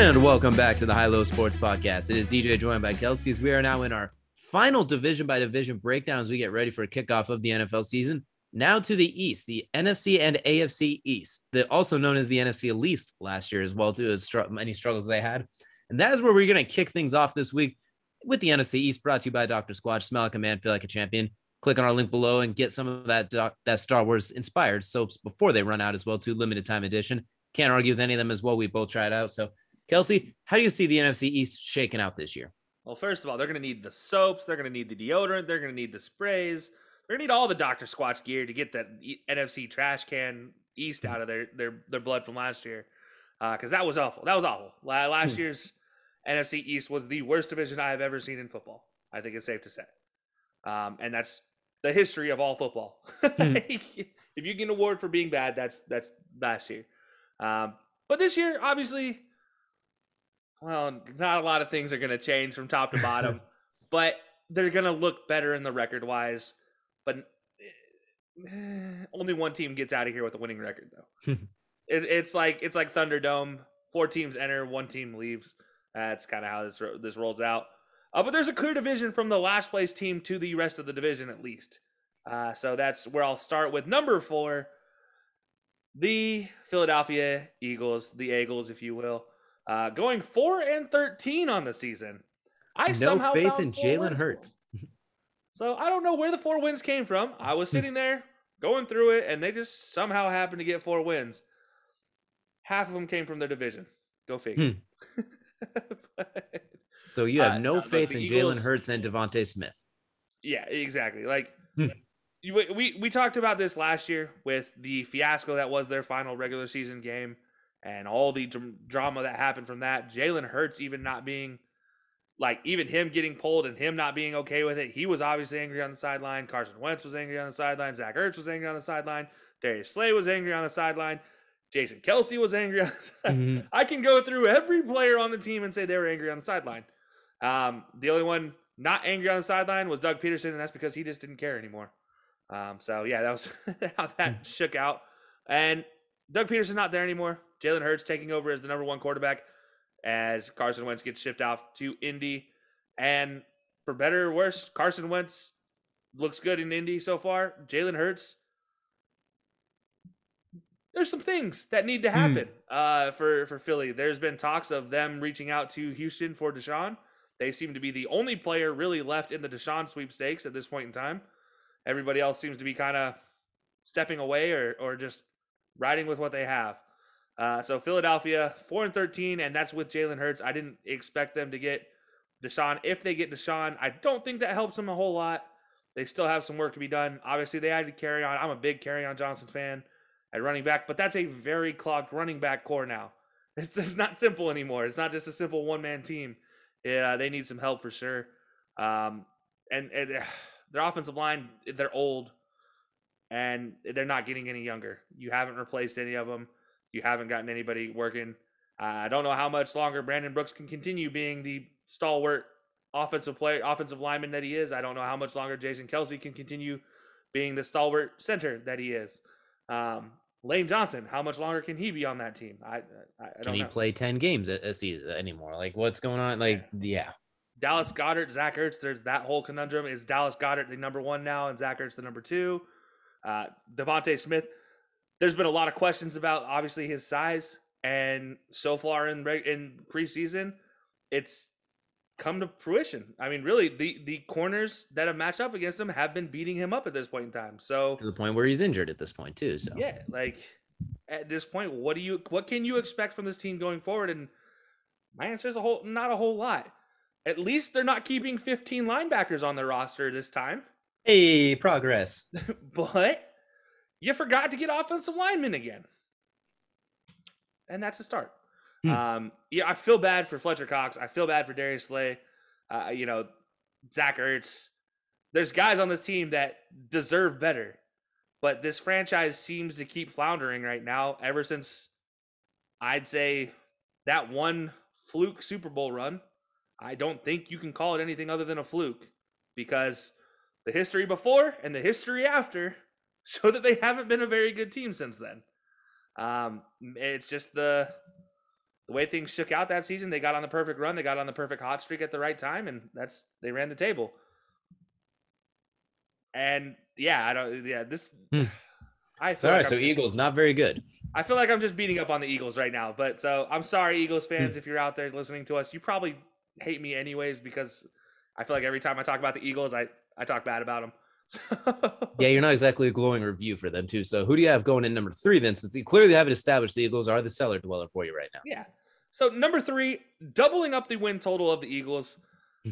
And welcome back to the High Low Sports Podcast. It is DJ joined by Kelsey's. We are now in our final division by division breakdown as we get ready for a kickoff of the NFL season. Now to the East, the NFC and AFC East, the, also known as the NFC least last year as well, too, as str- many struggles they had. And that is where we're going to kick things off this week with the NFC East, brought to you by Dr. Squatch. Smell like a man, feel like a champion. Click on our link below and get some of that doc- that Star Wars inspired soaps before they run out as well, too. Limited time edition. Can't argue with any of them as well. We both tried out. So Kelsey, how do you see the NFC East shaking out this year? Well, first of all, they're going to need the soaps, they're going to need the deodorant, they're going to need the sprays, they're going to need all the Dr. Squatch gear to get that NFC trash can East out of their their their blood from last year, because uh, that was awful. That was awful. Last hmm. year's NFC East was the worst division I have ever seen in football. I think it's safe to say, um, and that's the history of all football. Hmm. if you get an award for being bad, that's that's last year. Um, but this year, obviously well, not a lot of things are going to change from top to bottom, but they're going to look better in the record wise. But eh, only one team gets out of here with a winning record, though. it, it's like it's like Thunderdome. Four teams enter, one team leaves. That's kind of how this this rolls out. Uh, but there's a clear division from the last place team to the rest of the division, at least. Uh, so that's where I'll start with number four, the Philadelphia Eagles, the Eagles, if you will. Uh, going four and thirteen on the season. I no somehow faith in Jalen Hurts. So I don't know where the four wins came from. I was sitting there going through it, and they just somehow happened to get four wins. Half of them came from their division. Go figure. Hmm. but, so you have uh, no faith in Jalen Hurts and DeVonta Smith. Yeah, exactly. Like hmm. we we talked about this last year with the fiasco that was their final regular season game and all the drama that happened from that. Jalen Hurts even not being like even him getting pulled and him not being okay with it. He was obviously angry on the sideline. Carson Wentz was angry on the sideline. Zach Ertz was angry on the sideline. Darius Slay was angry on the sideline. Jason Kelce was angry. mm-hmm. I can go through every player on the team and say they were angry on the sideline. Um, the only one not angry on the sideline was Doug Pederson, and that's because he just didn't care anymore. Um, so yeah, that was how that hmm. shook out. And Doug Pederson not there anymore. Jalen Hurts taking over as the number one quarterback as Carson Wentz gets shipped out to Indy. And for better or worse, Carson Wentz looks good in Indy so far. Jalen Hurts, there's some things that need to hmm. happen hmm. uh, for for Philly. There's been talks of them reaching out to Houston for Deshaun. They seem to be the only player really left in the Deshaun sweepstakes at this point in time. Everybody else seems to be kind of stepping away or or just riding with what they have. Uh, so Philadelphia four and thirteen, and that's with Jalen Hurts. I didn't expect them to get Deshaun. If they get Deshaun, I don't think that helps them a whole lot. They still have some work to be done. Obviously, they had to carry on. I'm a big Kerryon Johnson fan at running back, but that's a very clogged running back core now. It's, it's not simple anymore. It's not just a simple one man team. Yeah, they need some help for sure. Um, and, and their offensive line, they're old, and they're not getting any younger. You haven't replaced any of them. You haven't gotten anybody working. Uh, I don't know how much longer Brandon Brooks can continue being the stalwart offensive player, offensive lineman that he is. I don't know how much longer Jason Kelce can continue being the stalwart center that he is. Um, Lane Johnson, how much longer can he be on that team? I, I, I can he know. play ten games a, a, season anymore? Like what's going on? Like yeah. yeah. Dallas Goedert, Zach Ertz. There's that whole conundrum. Is Dallas Goedert the number one now, and Zach Ertz the number two? Uh, DeVonta Smith, there's been a lot of questions about obviously his size, and so far in in preseason, it's come to fruition. I mean, really, the the corners that have matched up against him have been beating him up at this point in time. So to the point where he's injured at this point too. So yeah, like at this point, what do you what can you expect from this team going forward? And my answer is a whole not a whole lot. At least they're not keeping 15 linebackers on their roster this time. Hey, progress. but you forgot to get offensive linemen again. And that's a start. Hmm. Um, yeah, I feel bad for Fletcher Cox. I feel bad for Darius Slay. Uh, you know, Zach Ertz. There's guys on this team that deserve better, but this franchise seems to keep floundering right now. Ever since I'd say that one fluke Super Bowl run, I don't think you can call it anything other than a fluke because the history before and the history after show that they haven't been a very good team since then. Um, it's just the the way things shook out that season. They got on the perfect run. They got on the perfect hot streak at the right time, and that's they ran the table. And yeah, I don't. Yeah, this. Hmm. I feel all like right, so Eagles not very good. I feel like I'm just beating up on the Eagles right now, but so I'm sorry, Eagles hmm. fans, if you're out there listening to us. You probably hate me anyways because I feel like every time I talk about the Eagles, I I talk bad about them. Yeah, you're not exactly a glowing review for them too. So who do you have going in number three then? Since you clearly haven't established the Eagles are the cellar dweller for you right now. Yeah. So number three, doubling up the win total of the Eagles. Hmm.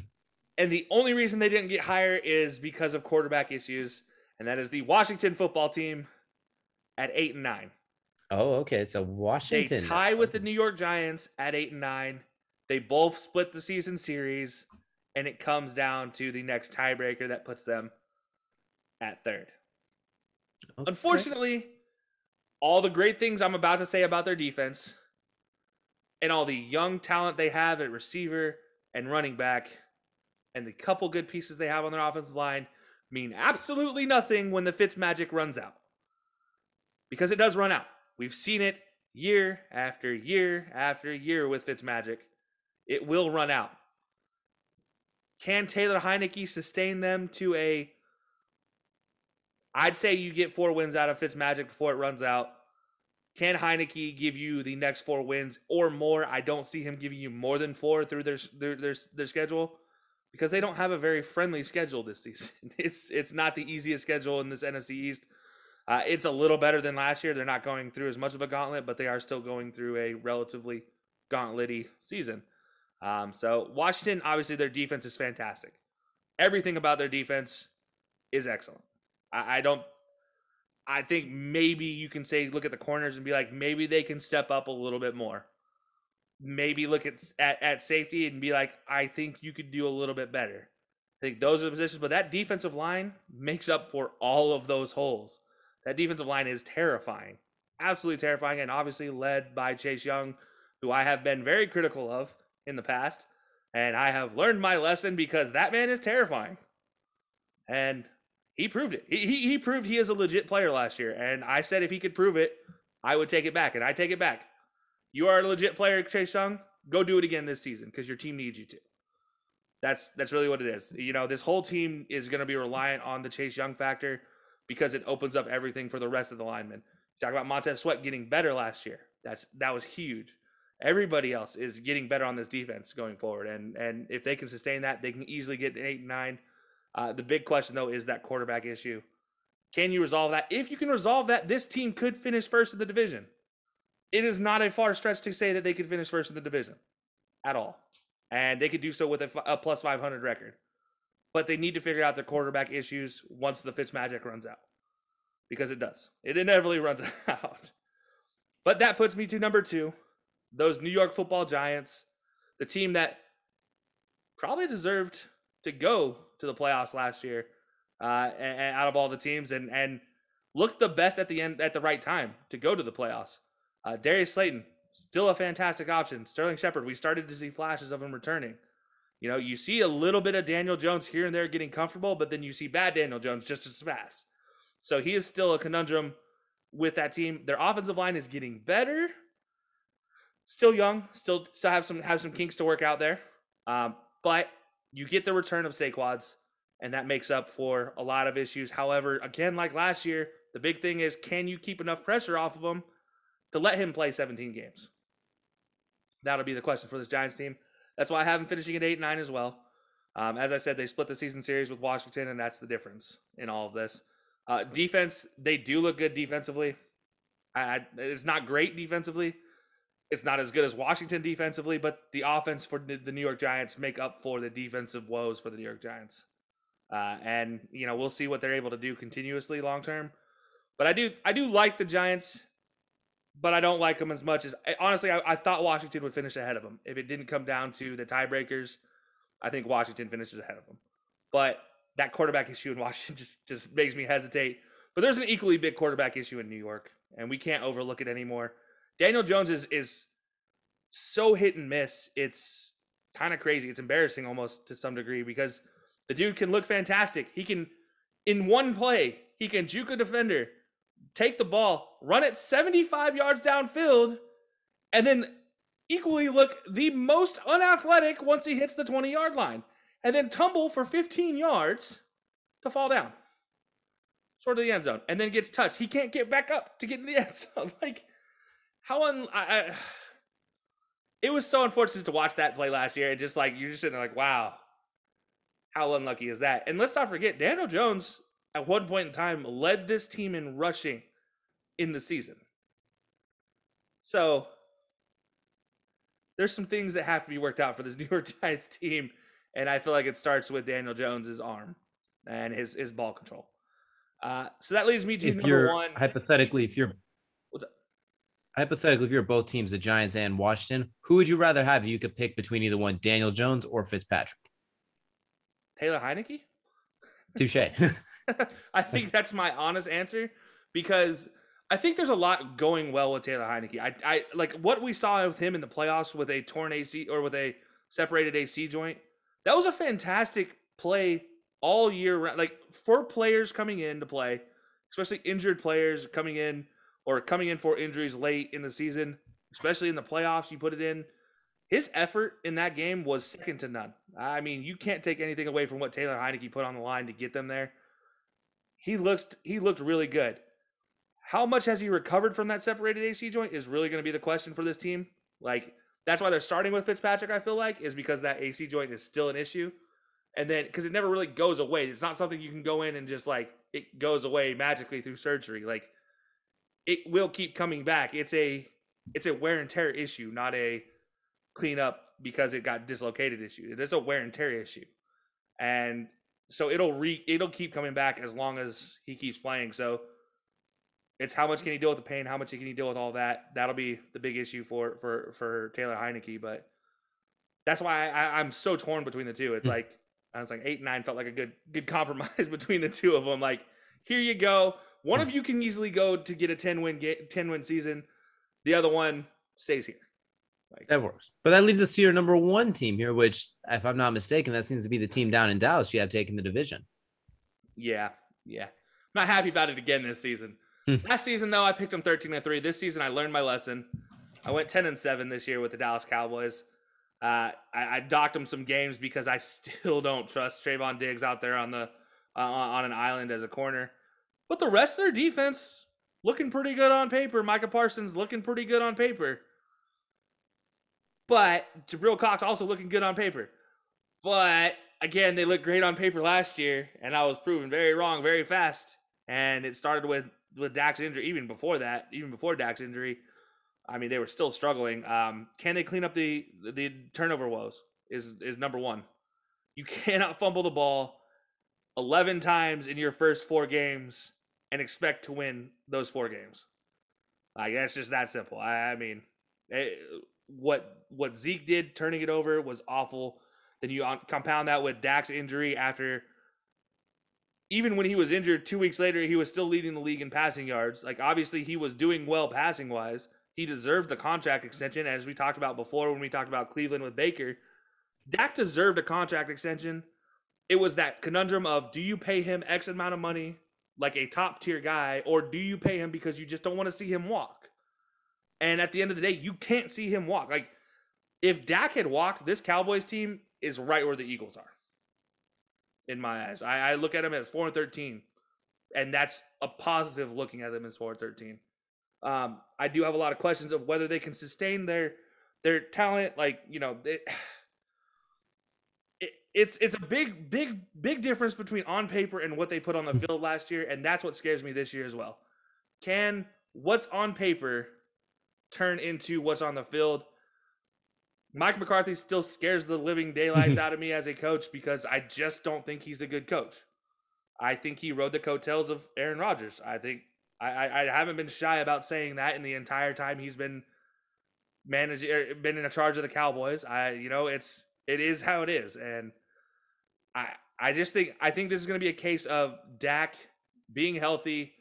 and the only reason they didn't get higher is because of quarterback issues, and that is the Washington football team at eight and nine. Oh, okay. It's so a Washington they tie with the New York Giants at eight and nine. They both split the season series, and it comes down to the next tiebreaker that puts them at third. Okay. Unfortunately, all the great things I'm about to say about their defense and all the young talent they have at receiver and running back and the couple good pieces they have on their offensive line mean absolutely nothing when the Fitz magic runs out. Because it does run out. We've seen it year after year after year with Fitz magic. It will run out. Can Taylor Heinicke sustain them to a I'd say you get four wins out of Fitzmagic before it runs out. Can Heinicke give you the next four wins or more? I don't see him giving you more than four through their their their, their schedule because they don't have a very friendly schedule this season. It's it's not the easiest schedule in this NFC East. Uh, it's a little better than last year. They're not going through as much of a gauntlet, but they are still going through a relatively gauntlety season. Um, so Washington, obviously, their defense is fantastic. Everything about their defense is excellent. I, I don't. I think maybe you can say look at the corners and be like maybe they can step up a little bit more. Maybe look at at, at safety and be like I think you could do a little bit better. I think those are the positions, but that defensive line makes up for all of those holes. That defensive line is terrifying, absolutely terrifying, and obviously led by Chase Young, who I have been very critical of in the past, and I have learned my lesson because that man is terrifying. And he proved it. He, he, proved he is a legit player last year. And I said if he could prove it, I would take it back. And I take it back. You are a legit player, Chase Young. Go do it again this season because your team needs you to. That's that's really what it is. You know, this whole team is going to be reliant on the Chase Young factor because it opens up everything for the rest of the linemen. Talk about Montez Sweat getting better last year. That's that was huge. Everybody else is getting better on this defense going forward, and and if they can sustain that, they can easily get an eight and nine uh, the big question, though, is that quarterback issue. Can you resolve that? If you can resolve that, this team could finish first in the division. It is not a far stretch to say that they could finish first in the division at all. And they could do so with a, a plus 500 record. But they need to figure out their quarterback issues once the Fitz magic runs out. Because it does. It inevitably runs out. But that puts me to number two those New York football giants, the team that probably deserved to go to the playoffs last year, uh, and, and out of all the teams, and and looked the best at the end at the right time to go to the playoffs. Uh, Darius Slayton still a fantastic option. Sterling Shepard, we started to see flashes of him returning. You know, you see a little bit of Daniel Jones here and there getting comfortable, but then you see bad Daniel Jones just as fast. So he is still a conundrum with that team. Their offensive line is getting better. Still young, still still have some have some kinks to work out there. Um, but you get the return of Saquads, and that makes up for a lot of issues. However, again, like last year, The big thing is can you keep enough pressure off of him to let him play 17 games? That'll be the question for this Giants team. That's why I have them finishing at 8 9 as well. Um, as I said, they split the season series with Washington, and that's the difference in all of this. Uh, defense, they do look good defensively. I, I, it's not great defensively. It's not as good as Washington defensively, but the offense for the New York Giants make up for the defensive woes for the New York Giants. Uh, and you know we'll see what they're able to do continuously long term. But I do I do like the Giants, but I don't like them as much as honestly I, I thought Washington would finish ahead of them if it didn't come down to the tiebreakers. I think Washington finishes ahead of them, but that quarterback issue in Washington just just makes me hesitate. But there's an equally big quarterback issue in New York, and we can't overlook it anymore. Daniel Jones is is so hit and miss. It's kind of crazy. It's embarrassing almost to some degree because the dude can look fantastic. He can in one play, he can juke a defender, take the ball, run it 75 yards downfield, and then equally look the most unathletic once he hits the 20 yard line, and then tumble for 15 yards to fall down. Sort of the end zone, and then gets touched. He can't get back up to get in the end zone. Like, how un. I, I, it was so unfortunate to watch that play last year. And just like, you're just sitting there like, wow, how unlucky is that? And let's not forget, Daniel Jones at one point in time led this team in rushing in the season. So there's some things that have to be worked out for this New York Giants team. And I feel like it starts with Daniel Jones's arm and his, his ball control. Uh, so that leads me to if number you're, one. Hypothetically, if you're? Hypothetically, if you're both teams, the Giants and Washington, who would you rather have? You could pick between either one, Daniel Jones or Fitzpatrick. Taylor Heinicke? Touche. I think that's my honest answer because I think there's a lot going well with Taylor Heinicke. I, I like what we saw with him in the playoffs with a torn AC or with a separated AC joint. That was a fantastic play all year round. Like for players coming in to play, especially injured players coming in or coming in for injuries late in the season, especially in the playoffs, you put it in. His effort in that game was second to none. I mean, you can't take anything away from what Taylor Heinicke put on the line to get them there. He looks he looked really good. How much has he recovered from that separated AC joint is really going to be the question for this team. Like that's why they're starting with Fitzpatrick. I feel like is because that AC joint is still an issue, and then because it never really goes away. It's not something you can go in and just like it goes away magically through surgery. Like it will keep coming back. It's a it's a wear and tear issue, not a clean up because it got dislocated issue. It is a wear and tear issue, and so it'll re it'll keep coming back as long as he keeps playing. So it's how much can he deal with the pain? How much can he deal with all that? That'll be the big issue for for for Taylor Heinicke. But that's why I, I'm so torn between the two. It's hmm. like I was like eight and nine felt like a good good compromise between the two of them. Like here you go. One of you can easily go to get a ten win get ten win season. The other one stays here. Like that works. But that leaves us to your number one team here, which, if I'm not mistaken, that seems to be the team down in Dallas you have taken the division. Yeah, yeah. I'm not happy about it again this season. Last season though, I picked them 13 and 3. This season I learned my lesson. I went 10 and 7 this year with the Dallas Cowboys. Uh, I, I docked them some games because I still don't trust Trevon Diggs out there on the uh, on an island as a corner. But the rest of their defense looking pretty good on paper. Micah Parsons looking pretty good on paper. But Jabril Cox also looking good on paper. But again, they looked great on paper last year, and I was proven very wrong very fast. And it started with with Dak's injury, even before that, even before Dak's injury. I mean, they were still struggling. Um, can they clean up the the turnover woes? Is is number one. You cannot fumble the ball eleven times in your first four games and expect to win those four games. Like that's just that simple. I, I mean, it, what what Zeke did turning it over was awful. Then you uh, compound that with Dak's injury after even when he was injured 2 weeks later he was still leading the league in passing yards. Like obviously he was doing well passing wise. He deserved the contract extension as we talked about before when we talked about Cleveland with Baker. Dak deserved a contract extension. It was that conundrum of do you pay him X amount of money like a top tier guy or do you pay him because you just don't want to see him walk? And at the end of the day, you can't see him walk. Like if Dak had walked, this Cowboys team is right where the Eagles are. In my eyes, I, I look at him at four and thirteen. and that's a positive looking at them as 413. Um, I do have a lot of questions of whether they can sustain their their talent. Like you know, it, it, it's it's a big big big difference between on paper and what they put on the field last year, and that's what scares me this year as well. Can what's on paper turn into what's on the field? Mike McCarthy still scares the living daylights out of me as a coach because I just don't think he's a good coach. I think he rode the coattails of Aaron Rodgers. I think I, I, I haven't been shy about saying that in the entire time he's been managing, er, been in charge of the Cowboys. I, you know, it's it is how it is, and I I just think I think this is going to be a case of Dak being healthy,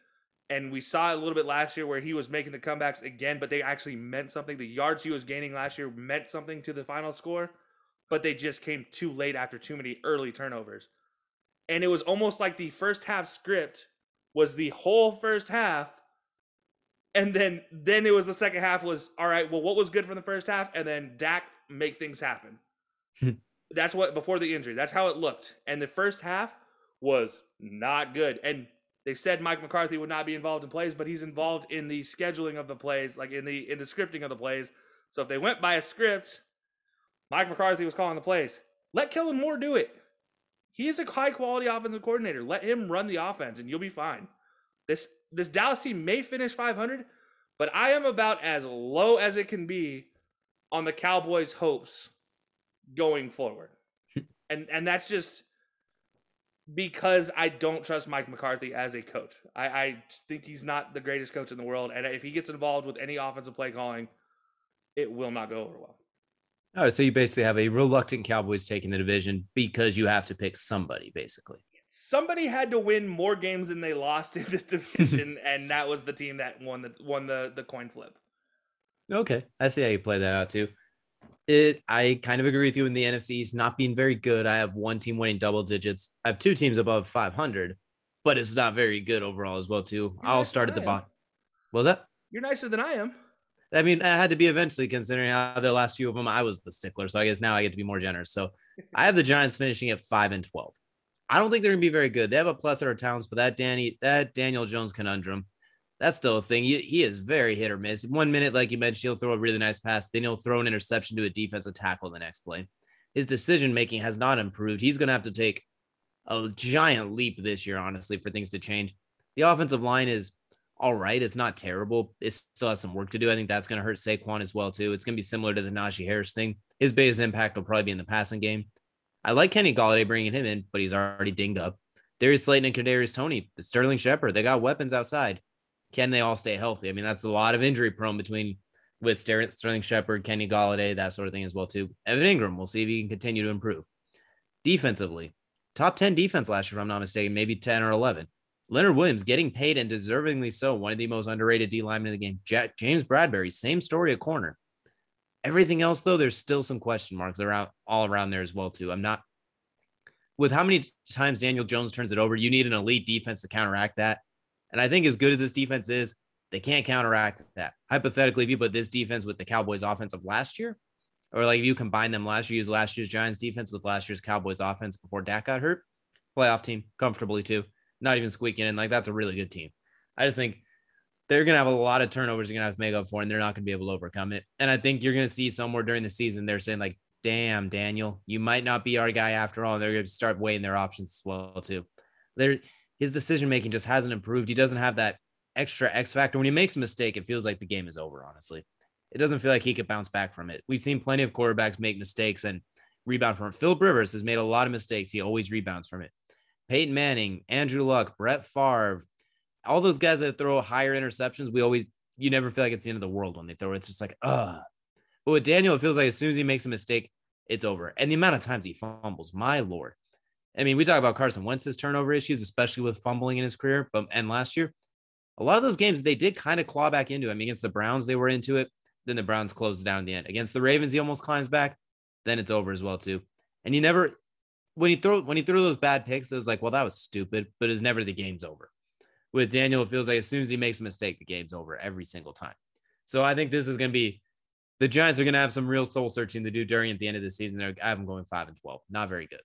and we saw a little bit last year where he was making the comebacks again, but they actually meant something. The yards he was gaining last year meant something to the final score, but they just came too late after too many early turnovers. And it was almost like the first half script was the whole first half and then then it was the second half was all right well what was good from the first half? And then Dak make things happen Hmm. that's what before the injury. That's how it looked. And the first half was not good. And they said Mike McCarthy would not be involved in plays but he's involved in the scheduling of the plays like in the in the scripting of the plays. So if they went by a script Mike McCarthy was calling the plays. Let Kellen Moore do it. He's a high quality offensive coordinator. Let him run the offense and you'll be fine. This this Dallas team may finish 500, but I am about as low as it can be on the Cowboys' hopes going forward. Hmm. and and that's just because I don't trust Mike McCarthy as a coach. I, I think he's not the greatest coach in the world. And if he gets involved with any offensive play calling, it will not go over well. All right, so you basically have a reluctant Cowboys taking the division because you have to pick somebody, basically. Somebody had to win more games than they lost in this division, and that was the team that won the won the the coin flip. Okay, I see how you play that out too. It, I kind of agree with you in the NFC East not being very good. I have one team winning double digits. I have two teams above 500, but it's not very good overall as well too. You're I'll start at the bottom. What was that? You're nicer than I am. I mean, I had to be eventually considering how the last few of them I was the stickler. So I guess now I get to be more generous. So I have the Giants finishing at five and 12. I don't think they're gonna be very good. They have a plethora of talents, but that Danny, that Daniel Jones conundrum, that's still a thing. He, he is very hit or miss. One minute, like you mentioned, he'll throw a really nice pass, then he'll throw an interception to a defensive tackle the next play. His decision making has not improved. He's gonna have to take a giant leap this year, honestly, for things to change. The offensive line is all right. It's not terrible. It still has some work to do. I think that's going to hurt Saquon as well too. It's going to be similar to the Najee Harris thing. His biggest impact will probably be in the passing game. I like Kenny Golladay bringing him in, but he's already dinged up. Darius Slayton and Kadarius Toney, the Sterling Shepard, they got weapons outside. Can they all stay healthy? I mean, that's a lot of injury prone between with Sterling Shepard, Kenny Golladay, that sort of thing as well too. Evan Engram, we'll see if he can continue to improve. Defensively, top 10 defense last year, if I'm not mistaken, maybe 10 or 11. Leonard Williams getting paid and deservingly so, one of the most underrated D linemen in the game. Jack, James Bradberry, same story at corner. Everything else, though, there's still some question marks around all around there as well, too. I'm not with how many times Daniel Jones turns it over, you need an elite defense to counteract that. And I think as good as this defense is, they can't counteract that. Hypothetically, if you put this defense with the Cowboys offense of last year, or like if you combine them last year, use last year's Giants defense with last year's Cowboys offense before Dak got hurt, playoff team comfortably too not even squeaking in. Like that's a really good team. I just think they're going to have a lot of turnovers they're going to have to make up for, and they're not going to be able to overcome it. And I think you're going to see somewhere during the season they're saying like, "Damn, Daniel, you might not be our guy after all." And they're going to start weighing their options as well too. There, his decision making just hasn't improved. He doesn't have that extra X factor. When he makes a mistake, it feels like the game is over. Honestly, it doesn't feel like he could bounce back from it. We've seen plenty of quarterbacks make mistakes and rebound from it. Philip Rivers has made a lot of mistakes. He always rebounds from it. Peyton Manning, Andrew Luck, Brett Favre, all those guys that throw higher interceptions, we always you never feel like it's the end of the world when they throw it. It's just like, uh. But with Daniel, it feels like as soon as he makes a mistake, it's over. And the amount of times he fumbles, my lord. I mean, we talk about Carson Wentz's turnover issues, especially with fumbling in his career. But and last year, a lot of those games they did kind of claw back into. I mean, against the Browns, they were into it. Then the Browns closed down the end. Against the Ravens, he almost climbs back. Then it's over as well too. And you never when he throw when he threw those bad picks, it was like, well, that was stupid, but it's never the game's over. With Daniel, it feels like as soon as he makes a mistake, the game's over every single time. So I think this is going to be the Giants are going to have some real soul searching to do during at the end of the season. I have them going five and twelve, not very good.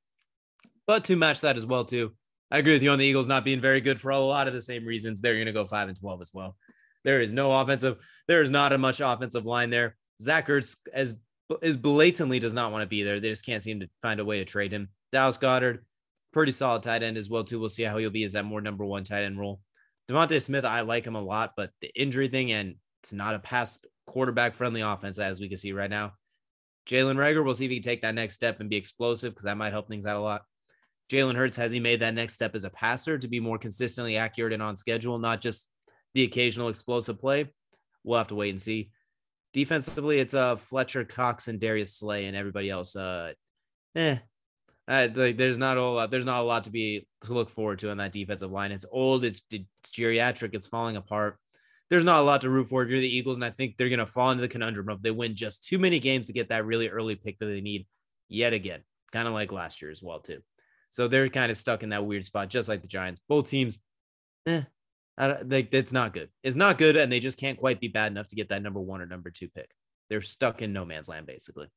But to match that as well too, I agree with you on the Eagles not being very good for a lot of the same reasons. They're going to go five and twelve as well. There is no offensive. There is not a much offensive line there. Zach Ertz as is blatantly does not want to be there. They just can't seem to find a way to trade him. Dallas Goedert, pretty solid tight end as well too. We'll see how he'll be as that more number one tight end role. DeVonta Smith, I like him a lot, but the injury thing and it's not a pass quarterback friendly offense as we can see right now. Jalen Reagor, we'll see if he can take that next step and be explosive because that might help things out a lot. Jalen Hurts, has he made that next step as a passer to be more consistently accurate and on schedule, not just the occasional explosive play? We'll have to wait and see. Defensively, it's uh Fletcher Cox and Darius Slay and everybody else. Uh, eh, like there's not a lot. There's not a lot to be to look forward to on that defensive line. It's old. It's, it's geriatric. It's falling apart. There's not a lot to root for if you're the Eagles, and I think they're gonna fall into the conundrum of they win just too many games to get that really early pick that they need yet again, kind of like last year as well too. So they're kind of stuck in that weird spot, just like the Giants. Both teams, eh, like it's not good. It's not good, and they just can't quite be bad enough to get that number one or number two pick. They're stuck in no man's land basically.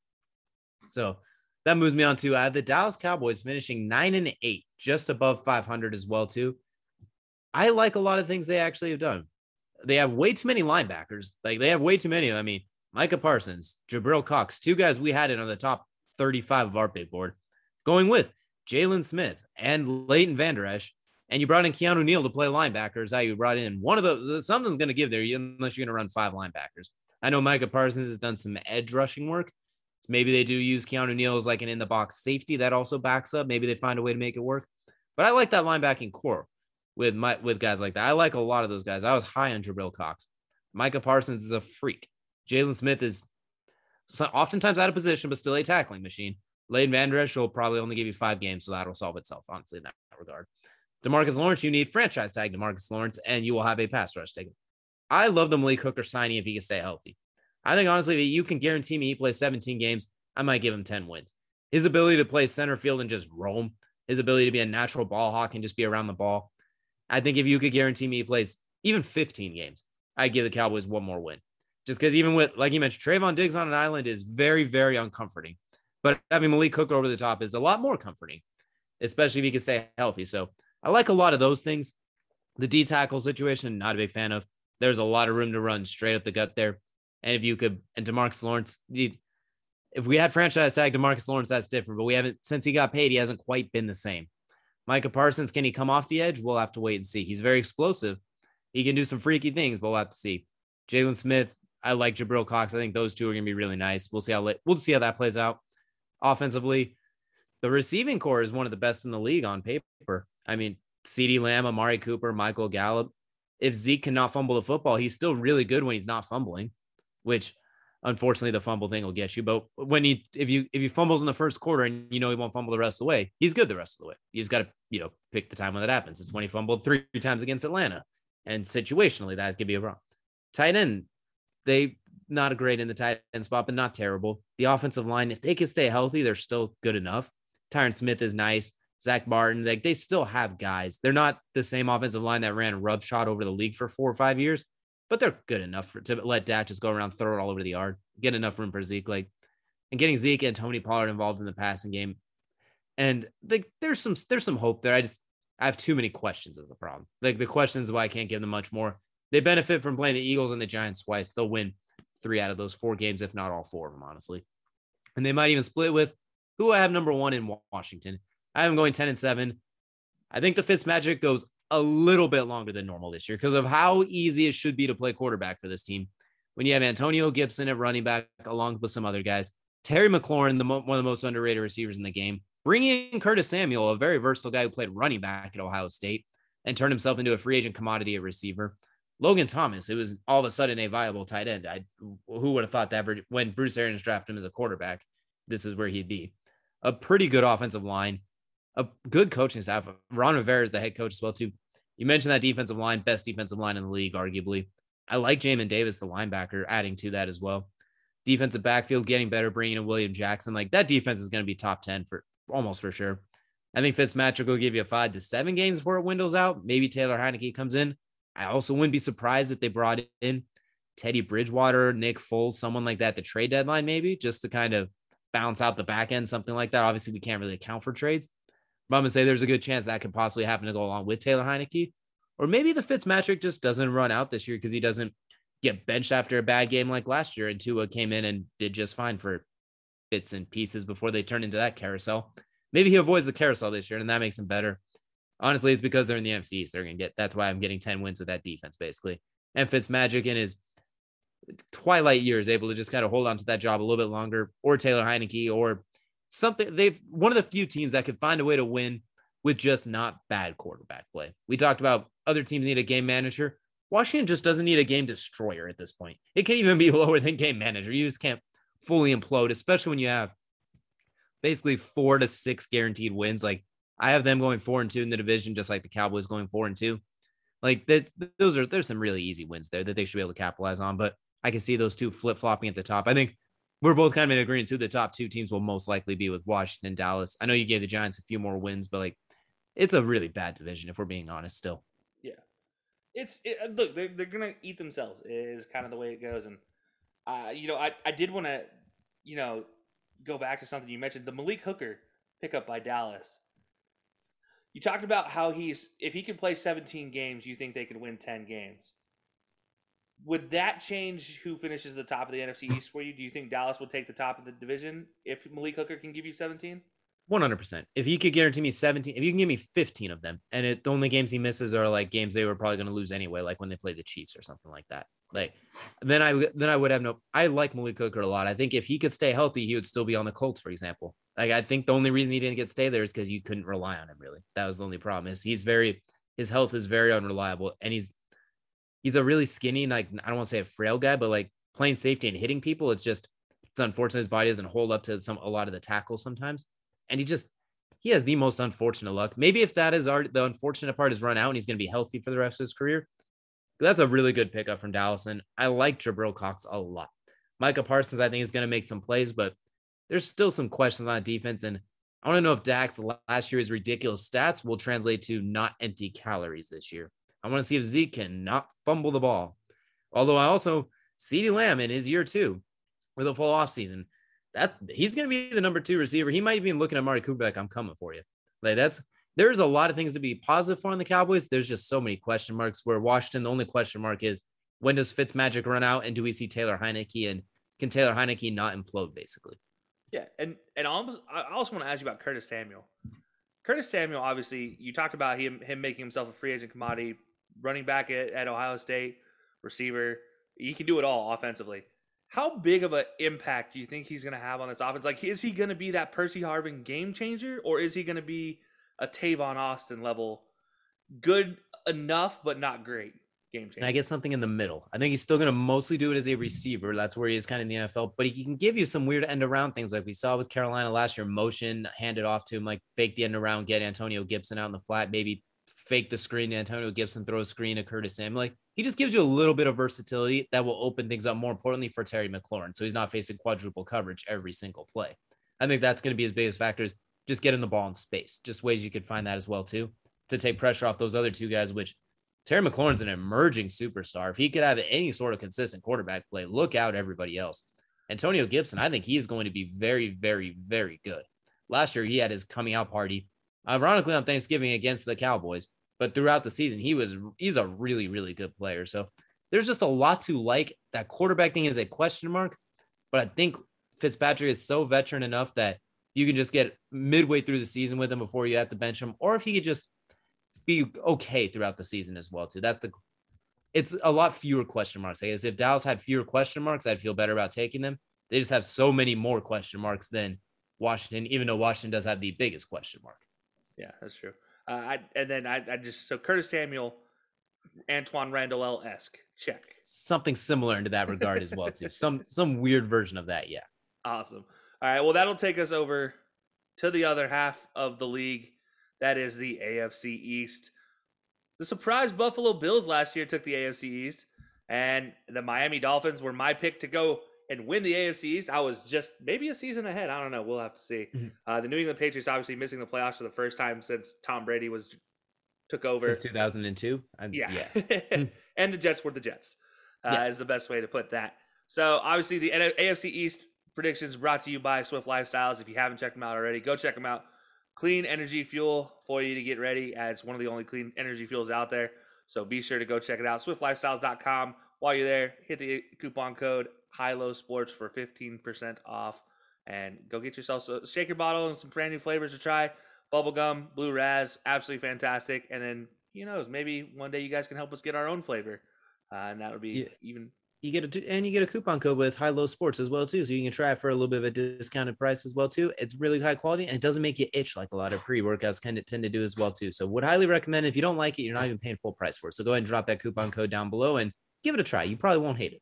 So that moves me on to uh, the Dallas Cowboys finishing nine and eight, just above 500 as well too. I like a lot of things they actually have done. They have way too many linebackers. Like they have way too many. I mean, Micah Parsons, Jabril Cox, two guys we had it on the top 35 of our big board, going with Jaylon Smith and Leighton Vander Esch and you brought in Keanu Neal to play linebackers. How you brought in one of the something's going to give there unless you're going to run five linebackers. I know Micah Parsons has done some edge rushing work. Maybe they do use Keanu Neal as like an in the box safety that also backs up. Maybe they find a way to make it work. But I like that linebacking core with my with guys like that. I like a lot of those guys. I was high on Jabril Cox. Micah Parsons is a freak. Jaylon Smith is oftentimes out of position, but still a tackling machine. Leighton Vander Esch will probably only give you five games, so that'll solve itself, honestly, in that regard. Demarcus Lawrence, you need franchise tag Demarcus Lawrence, and you will have a pass rush taken. I love the Malik Hooker signing if he can stay healthy. I think honestly, you can guarantee me he plays 17 games, I might give him 10 wins. His ability to play center field and just roam, his ability to be a natural ball hawk and just be around the ball. I think if you could guarantee me he plays even 15 games, I'd give the Cowboys one more win. Just because even with, like you mentioned, Trevon Diggs on an island is very, very uncomforting. But having Malik Hooker over the top is a lot more comforting, especially if he can stay healthy. So I like a lot of those things. The D tackle situation, not a big fan of. There's a lot of room to run straight up the gut there. And if you could, and Demarcus Lawrence, if we had franchise tag Demarcus Lawrence, that's different. But we haven't, since he got paid, he hasn't quite been the same. Micah Parsons, can he come off the edge? We'll have to wait and see. He's very explosive. He can do some freaky things, but we'll have to see. Jaylon Smith, I like Jabril Cox. I think those two are going to be really nice. We'll see how we'll see how that plays out. Offensively, the receiving core is one of the best in the league on paper. I mean, CeeDee Lamb, Amari Cooper, Michael Gallup. If Zeke cannot fumble the football, he's still really good when he's not fumbling, which unfortunately the fumble thing will get you. But when he if you if he fumbles in the first quarter and you know he won't fumble the rest of the way, he's good the rest of the way. Just got to, you know, pick the time when that happens. It's when he fumbled three times against Atlanta. And situationally, that could be a problem. Tight end, they not a great in the tight end spot, but not terrible. The offensive line, if they can stay healthy, they're still good enough. Tyron Smith is nice. Zach Martin, like they still have guys. They're not the same offensive line that ran rub shot over the league for four or five years, but they're good enough for, to let Dak just go around, throw it all over the yard, get enough room for Zeke. Like, and getting Zeke and Tony Pollard involved in the passing game, and like there's some there's some hope there. I just I have too many questions as a problem. Like the questions why I can't give them much more. They benefit from playing the Eagles and the Giants twice. They'll win three out of those four games, if not all four of them, honestly. And they might even split with who I have number one in Washington. I am going 10 and 7. I think the Fitz magic goes a little bit longer than normal this year because of how easy it should be to play quarterback for this team. When you have Antonio Gibson at running back, along with some other guys, Terry McLaurin, the mo- one of the most underrated receivers in the game, bringing in Curtis Samuel, a very versatile guy who played running back at Ohio State and turned himself into a free agent commodity at receiver. Logan Thomas, it was all of a sudden a viable tight end. I who would have thought that when Bruce Arians drafted him as a quarterback, this is where he'd be. A pretty good offensive line a good coaching staff. Ron Rivera is the head coach as well too. You mentioned that defensive line, best defensive line in the league, arguably. I like Jamin Davis, the linebacker, adding to that as well. Defensive backfield getting better, bringing in William Jackson. Like that defense is going to be top 10 for almost for sure. I think Fitzmagic will give you five to seven games before it windows out. Maybe Taylor Heinicke comes in. I also wouldn't be surprised if they brought in Teddy Bridgewater, Nick Foles, someone like that, the trade deadline, maybe just to kind of balance out the back end, something like that. Obviously, we can't really account for trades, but I'm gonna say there's a good chance that could possibly happen to go along with Taylor Heinicke, or maybe the Fitzmagic just doesn't run out this year because he doesn't get benched after a bad game like last year, and Tua came in and did just fine for bits and pieces before they turn into that carousel. Maybe he avoids the carousel this year, and that makes him better. Honestly, it's because they're in the East. They're gonna get. That's why I'm getting 10 wins with that defense, basically. And Fitzmagic in his twilight years able to just kind of hold on to that job a little bit longer, or Taylor Heinicke, or something. They've one of the few teams that could find a way to win with just not bad quarterback play. We talked about other teams need a game manager. Washington just doesn't need a game destroyer at this point. It can't even be lower than game manager. You just can't fully implode, especially when you have basically four to six guaranteed wins. Like I have them going four and two in the division, just like the Cowboys going four and two. Like those are there's some really easy wins there that they should be able to capitalize on. But I can see those two flip flopping at the top. I think we're both kind of in agreement too. The top two teams will most likely be with Washington and Dallas. I know you gave the Giants a few more wins, but like it's a really bad division if we're being honest. Still, yeah, it's it, uh, look they're they're gonna eat themselves is kind of the way it goes, and uh, you know I I did want to you know go back to something you mentioned the Malik Hooker pickup by Dallas. You talked about how he's if he can play 17 games, you think they could win 10 games. Would that change who finishes the top of the NFC East for you? Do you think Dallas would take the top of the division if Malik Hooker can give you 17? 100%. If he could guarantee me 17, if you can give me 15 of them, and it, the only games he misses are like games they were probably going to lose anyway, like when they play the Chiefs or something like that. Like then I then I would have no. I like Malik Hooker a lot. I think if he could stay healthy, he would still be on the Colts, for example. Like I think the only reason he didn't get stay there is because you couldn't rely on him. Really, that was the only problem. Is he's very his health is very unreliable, and he's he's a really skinny, like I don't want to say a frail guy, but like playing safety and hitting people, it's just it's unfortunate his body doesn't hold up to some a lot of the tackles sometimes, and he just he has the most unfortunate luck. Maybe if that is our the unfortunate part is run out and he's going to be healthy for the rest of his career, that's a really good pickup from Dallas, and I like Jabril Cox a lot. Micah Parsons, I think, is going to make some plays, but there's still some questions on defense, and I want to know if Dak's last year's ridiculous stats will translate to not empty calories this year. I want to see if Zeke can not fumble the ball. Although I also CeeDee Lamb in his year two with a full offseason, that he's going to be the number two receiver. He might be looking at Mari Cooper like I'm coming for you. Like that's there's a lot of things to be positive for in the Cowboys. There's just so many question marks. Where Washington, the only question mark is when does Fitz magic run out, and do we see Taylor Heinicke, and can Taylor Heinicke not implode, basically? Yeah, and and I also want to ask you about Curtis Samuel. Curtis Samuel, obviously, you talked about him him making himself a free agent commodity running back at, at Ohio State, receiver. He can do it all offensively. How big of an impact do you think he's going to have on this offense? Like, is he going to be that Percy Harvin game changer, or is he going to be a Tavon Austin level, good enough but not great game changer? And I get something in the middle. I think he's still going to mostly do it as a mm-hmm. receiver. That's where he is kind of in the NFL, but he can give you some weird end around things like we saw with Carolina last year. Motion, hand it off to him, like fake the end around, get Antonio Gibson out in the flat, maybe fake the screen. Antonio Gibson throw a screen to Curtis Samuel. Like he just gives you a little bit of versatility that will open things up more importantly for Terry McLaurin. So he's not facing quadruple coverage every single play. I think that's going to be his biggest factors. Just getting the ball in space. Just ways you could find that as well too to take pressure off those other two guys. Which Terry McLaurin's an emerging superstar. If he could have any sort of consistent quarterback play, look out everybody else. Antonio Gibson, I think he is going to be very, very, very good. Last year he had his coming out party ironically on Thanksgiving against the Cowboys. But throughout the season, he was he's a really really good player. So there's just a lot to like. That quarterback thing is a question mark, but I think Fitzpatrick is so veteran enough that you can just get midway through the season with him before you have to bench him, or if he could just be okay throughout the season as well too. That's the it's a lot fewer question marks. I guess if Dallas had fewer question marks, I'd feel better about taking them. They just have so many more question marks than Washington, even though Washington does have the biggest question mark. Yeah, that's true. Uh, I, and then I, I just so Curtis Samuel, Antoine Randall esque check. Something similar into that regard as well too. Some some weird version of that. Yeah. Awesome. All right. Well, that'll take us over to the other half of the league. That is the AFC East. The surprise Buffalo Bills last year took the AFC East, and the Miami Dolphins were my pick to go and win the AFC East, I was just maybe a season ahead. I don't know. We'll have to see. Mm-hmm. Uh, the New England Patriots obviously missing the playoffs for the first time since Tom Brady was took over since 2002. yeah, yeah. and the Jets were the Jets. Uh, yeah. Is the best way to put that. So obviously the AFC East predictions brought to you by Swift Lifestyles. If you haven't checked them out already, go check them out. Clean energy fuel for you to get ready. As it's one of the only clean energy fuels out there. So be sure to go check it out. SwiftLifestyles.com. While you're there, hit the coupon code High Low Sports for 15% off. And go get yourself a shaker bottle and some brand new flavors to try. Bubblegum, Blue Raz, absolutely fantastic. And then, who knows, maybe one day you guys can help us get our own flavor. Uh, and that would be yeah. even you get a and you get a coupon code with high low sports as well too so you can try it for a little bit of a discounted price as well too. It's really high quality and it doesn't make you itch like a lot of pre-workouts kind of tend to do as well too. So would highly recommend if you don't like it you're not even paying full price for it. So go ahead and drop that coupon code down below and give it a try. You probably won't hate it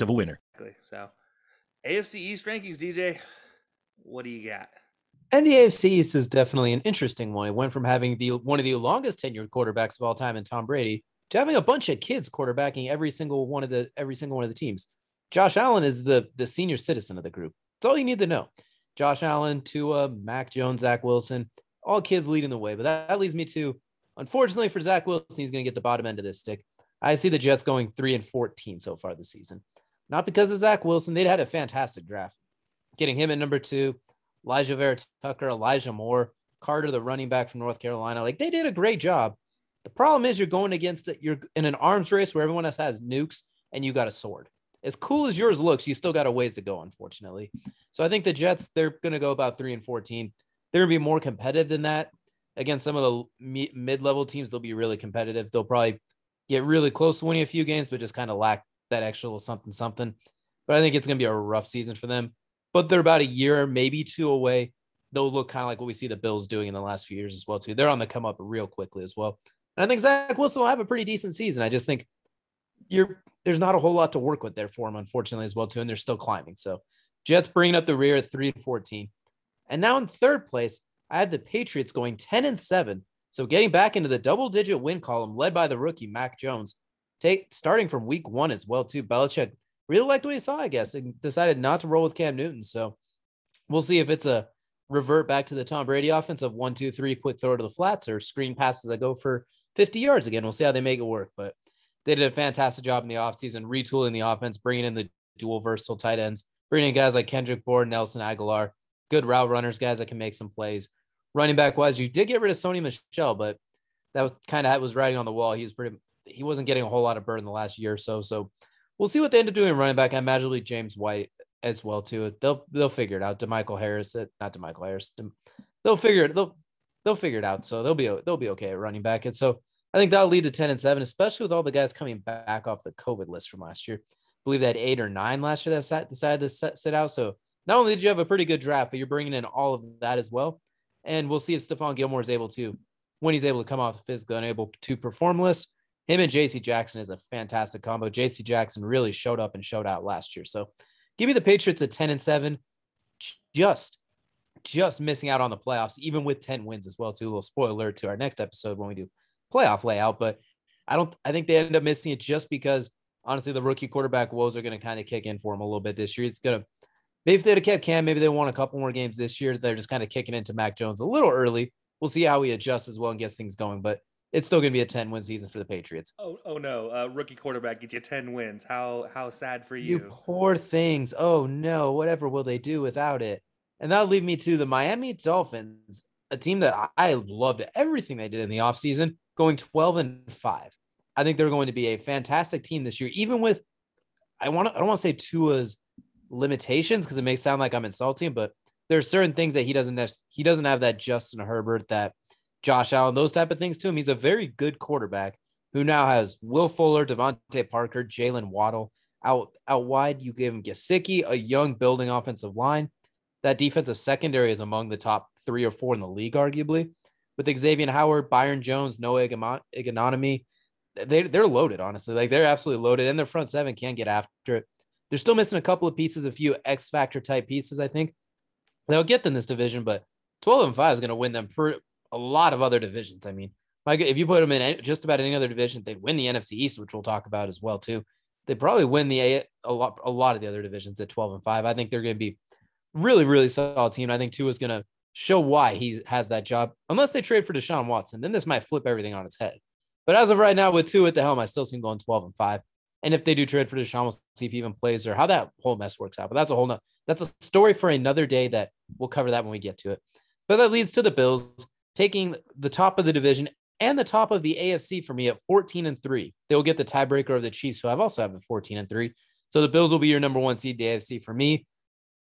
of a winner. Exactly so, AFC East rankings, DJ, what do you got? And the AFC East is definitely an interesting one. It went from having the one of the longest tenured quarterbacks of all time in Tom Brady to having a bunch of kids quarterbacking every single one of the every single one of the teams. Josh Allen is the the senior citizen of the group. That's all you need to know. Josh Allen, Tua, Mac Jones, Zach Wilson, all kids leading the way. But that, that leads me to, unfortunately for Zach Wilson, he's going to get the bottom end of this stick. I see the Jets going three and fourteen so far this season. Not because of Zach Wilson. They'd had a fantastic draft. Getting him at number two, Elijah Vera Tucker, Elijah Moore, Carter, the running back from North Carolina. Like they did a great job. The problem is you're going against it. You're in an arms race where everyone else has nukes and you got a sword. As cool as yours looks, you still got a ways to go, unfortunately. So I think the Jets, they're going to go about three and 14. They're going to be more competitive than that. Against some of the mid level teams, they'll be really competitive. They'll probably get really close to winning a few games, but just kind of lack that extra little something something. But I think it's going to be a rough season for them. But they're about a year, maybe two away. They'll look kind of like what we see the Bills doing in the last few years as well too. They're on the come up real quickly as well. And I think Zach Wilson will have a pretty decent season. I just think you're there's not a whole lot to work with there for him, unfortunately, as well too. And they're still climbing. So Jets bringing up the rear at three and fourteen. And now in third place, I have the Patriots going 10 and 7. So getting back into the double digit win column led by the rookie Mac Jones take starting from week one as well too. Belichick really liked what he saw, I guess, and decided not to roll with Cam Newton. So we'll see if it's a revert back to the Tom Brady offense of one, two, three, quick throw to the flats or screen passes that go for 50 yards again. We'll see how they make it work. But they did a fantastic job in the offseason, retooling the offense, bringing in the dual versatile tight ends, bringing in guys like Kendrick Bourne, Nelson Agholor, good route runners, guys that can make some plays. Running back wise, you did get rid of Sony Michel, but that was kind of was writing on the wall. He was pretty he wasn't getting a whole lot of burn in the last year or so. So we'll see what they end up doing running back. I imagine it'll be James White as well too. They'll they'll figure it out. DeMichael Harris, uh, not DeMichael Harris. They'll figure it. They'll they'll figure it out. So they'll be they'll be okay at running back. And so I think that'll lead to ten and seven, especially with all the guys coming back off the COVID list from last year. I believe that eight or nine last year that sat, decided to set, sit out. So not only did you have a pretty good draft, but you're bringing in all of that as well. And we'll see if Stephon Gilmore is able to, when he's able to come off the physical and able to perform list, him and JC Jackson is a fantastic combo. JC Jackson really showed up and showed out last year. So give me the Patriots at 10 and 7. Just just missing out on the playoffs, even with 10 wins as well, too. A little spoiler to our next episode when we do playoff layout. But I don't I think they end up missing it just because honestly the rookie quarterback woes are going to kind of kick in for him a little bit this year. He's gonna maybe if they'd have kept Cam, maybe they won a couple more games this year. They're just kind of kicking into Mac Jones a little early. We'll see how he adjusts as well and gets things going. But it's still going to be a 10 win season for the Patriots. Oh, oh no. Uh, rookie quarterback gets you 10 wins. How, how sad for you. You poor things. Oh no. Whatever will they do without it? And that'll lead me to the Miami Dolphins, a team that I loved everything they did in the offseason, going 12 and 5. I think they're going to be a fantastic team this year, even with I want to I don't want to say Tua's limitations because it may sound like I'm insulting, but there's certain things that he doesn't have, he doesn't have that Justin Herbert that Josh Allen, those type of things to him. He's a very good quarterback who now has Will Fuller, DeVante Parker, Jaylen Waddle out out wide. You give him Gesicki, a young building offensive line. That defensive secondary is among the top three or four in the league, arguably. With Xavier Howard, Byron Jones, Noah Igbinoghene, they they're loaded. Honestly, like they're absolutely loaded, and their front seven can't get after it. They're still missing a couple of pieces, a few X factor type pieces. I think they'll get them this division, but 12 and 5 is going to win them for a lot of other divisions. I mean, if you put them in just about any other division, they'd win the NFC East, which we'll talk about as well too. They probably win the a, a lot a lot of the other divisions at 12 and 5. I think they're going to be really really solid team. I think Tua is going to show why he has that job, unless they trade for Deshaun Watson. Then this might flip everything on its head. But as of right now, with Tua at the helm, I still see him going 12 and 5. And if they do trade for Deshaun, we'll see if he even plays or how that whole mess works out. But that's a whole no, that's a story for another day that we'll cover that when we get to it. But that leads to the Bills taking the top of the division and the top of the AFC for me at 14 and 3. They will get the tiebreaker of the Chiefs, who I've also have at 14 and 3. So the Bills will be your number one seed the AFC for me.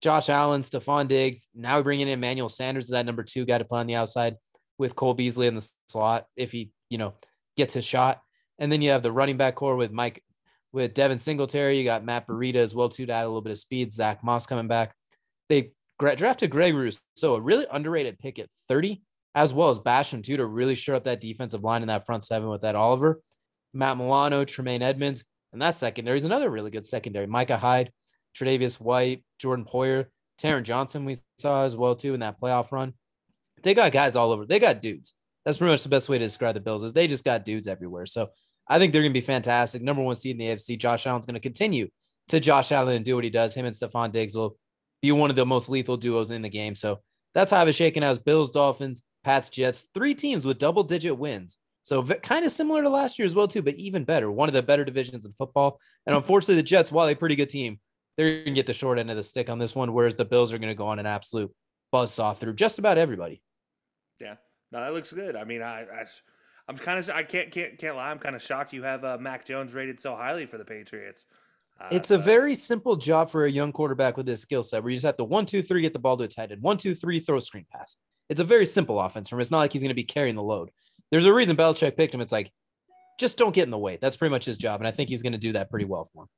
Josh Allen, Stefon Diggs. Now we bring in Emmanuel Sanders as that number two guy to play on the outside with Cole Beasley in the slot if he, you know, gets his shot. And then you have the running back core with Mike, with Devin Singletary. You got Matt Breida as well, too, to add a little bit of speed. Zach Moss coming back. They drafted Greg Rousseau, so a really underrated pick at 30, as well as Basham, too, to really shore up that defensive line in that front seven with that Oliver, Matt Milano, Tremaine Edmunds, And that secondary is another really good secondary. Micah Hyde, Tre'Davious White, Jordan Poyer, Taron Johnson, we saw as well, too, in that playoff run. They got guys all over. They got dudes. That's pretty much the best way to describe the Bills is they just got dudes everywhere. So I think they're going to be fantastic. Number one seed in the AFC. Josh Allen's going to continue to Josh Allen and do what he does. Him and Stefon Diggs will be one of the most lethal duos in the game. So that's how I was shaking as Bills, Dolphins, Pats, Jets, three teams with double digit wins. So kind of similar to last year as well, too, but even better. One of the better divisions in football. And unfortunately, the Jets, while a pretty good team, they're going to get the short end of the stick on this one, whereas the Bills are going to go on an absolute buzz saw through just about everybody. Yeah, no, that looks good. I mean, I, I I'm kind of I can't can't can't lie. I'm kind of shocked you have uh, Mac Jones rated so highly for the Patriots. Uh, it's a very simple job for a young quarterback with this skill set, where you just have to one, two, three, get the ball to a tight end, one, two, three, throw a screen pass. It's a very simple offense for him. It's not like he's going to be carrying the load. There's a reason Belichick picked him. It's like, just don't get in the way. That's pretty much his job, and I think he's going to do that pretty well for him.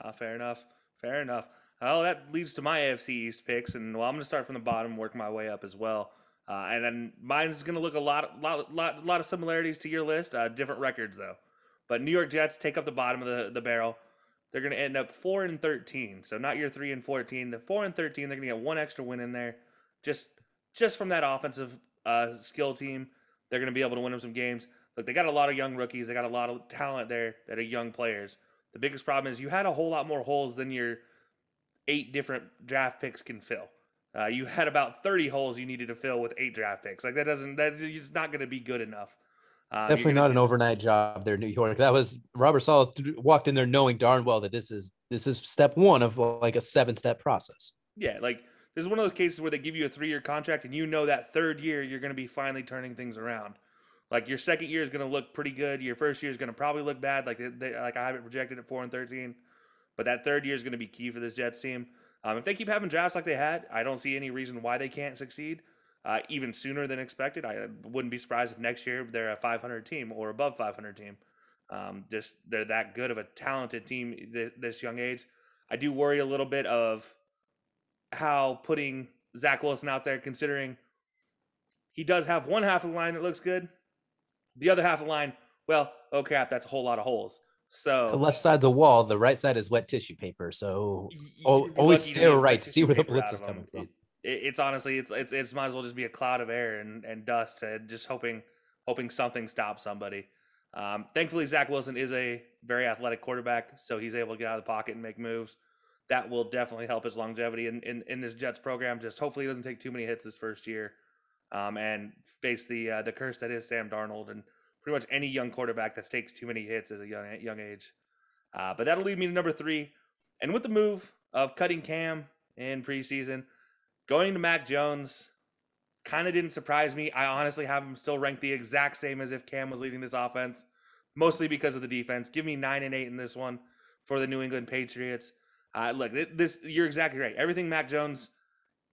Uh, fair enough. Fair enough. Oh, that leads to my AFC East picks, and well, I'm going to start from the bottom, work my way up as well. Uh, and then mine's going to look a lot, lot, lot, lot of similarities to your list. Uh, different records though. But New York Jets take up the bottom of the, the barrel. They're going to end up four and thirteen. So not your three and fourteen. The four and thirteen. They're going to get one extra win in there, just just from that offensive uh, skill team. They're going to be able to win them some games. Look, they got a lot of young rookies. They got a lot of talent there that are young players. The biggest problem is you had a whole lot more holes than your eight different draft picks can fill. Uh, you had about 30 holes you needed to fill with eight draft picks. Like that doesn't that's it's not going to be good enough. Um, Definitely not an overnight job there, New York. That was Robert Saleh walked in there knowing darn well that this is this is step one of like a seven step process. Yeah, like this is one of those cases where they give you a three year contract and you know that third year you're going to be finally turning things around. Like your second year is going to look pretty good. Your first year is going to probably look bad. Like they, like I have it projected at four and thirteen, but that third year is going to be key for this Jets team. Um, if they keep having drafts like they had, I don't see any reason why they can't succeed uh, even sooner than expected. I wouldn't be surprised if next year they're a 500 team or above 500 team. Um, just they're that good of a talented team th- this young age. I do worry a little bit of how putting Zach Wilson out there, considering he does have one half of the line that looks good, the other half of the line, well, oh crap, that's a whole lot of holes. So the left side's a wall, the right side is wet tissue paper. So always stare right to see where the blitz is coming from. It, it's honestly, it's it's it's might as well just be a cloud of air and, and dust, and just hoping hoping something stops somebody. Um, thankfully, Zach Wilson is a very athletic quarterback, so he's able to get out of the pocket and make moves. That will definitely help his longevity in, in, in this Jets program. Just hopefully, he doesn't take too many hits this first year, um, and face the uh, the curse that is Sam Darnold and pretty much any young quarterback that takes too many hits at a young young age. Uh, but that'll lead me to number three. And with the move of cutting Cam in preseason, going to Mac Jones kind of didn't surprise me. I honestly have him still ranked the exact same as if Cam was leading this offense, mostly because of the defense. Give me nine and eight in this one for the New England Patriots. Uh, look, this you're exactly right. Everything Mac Jones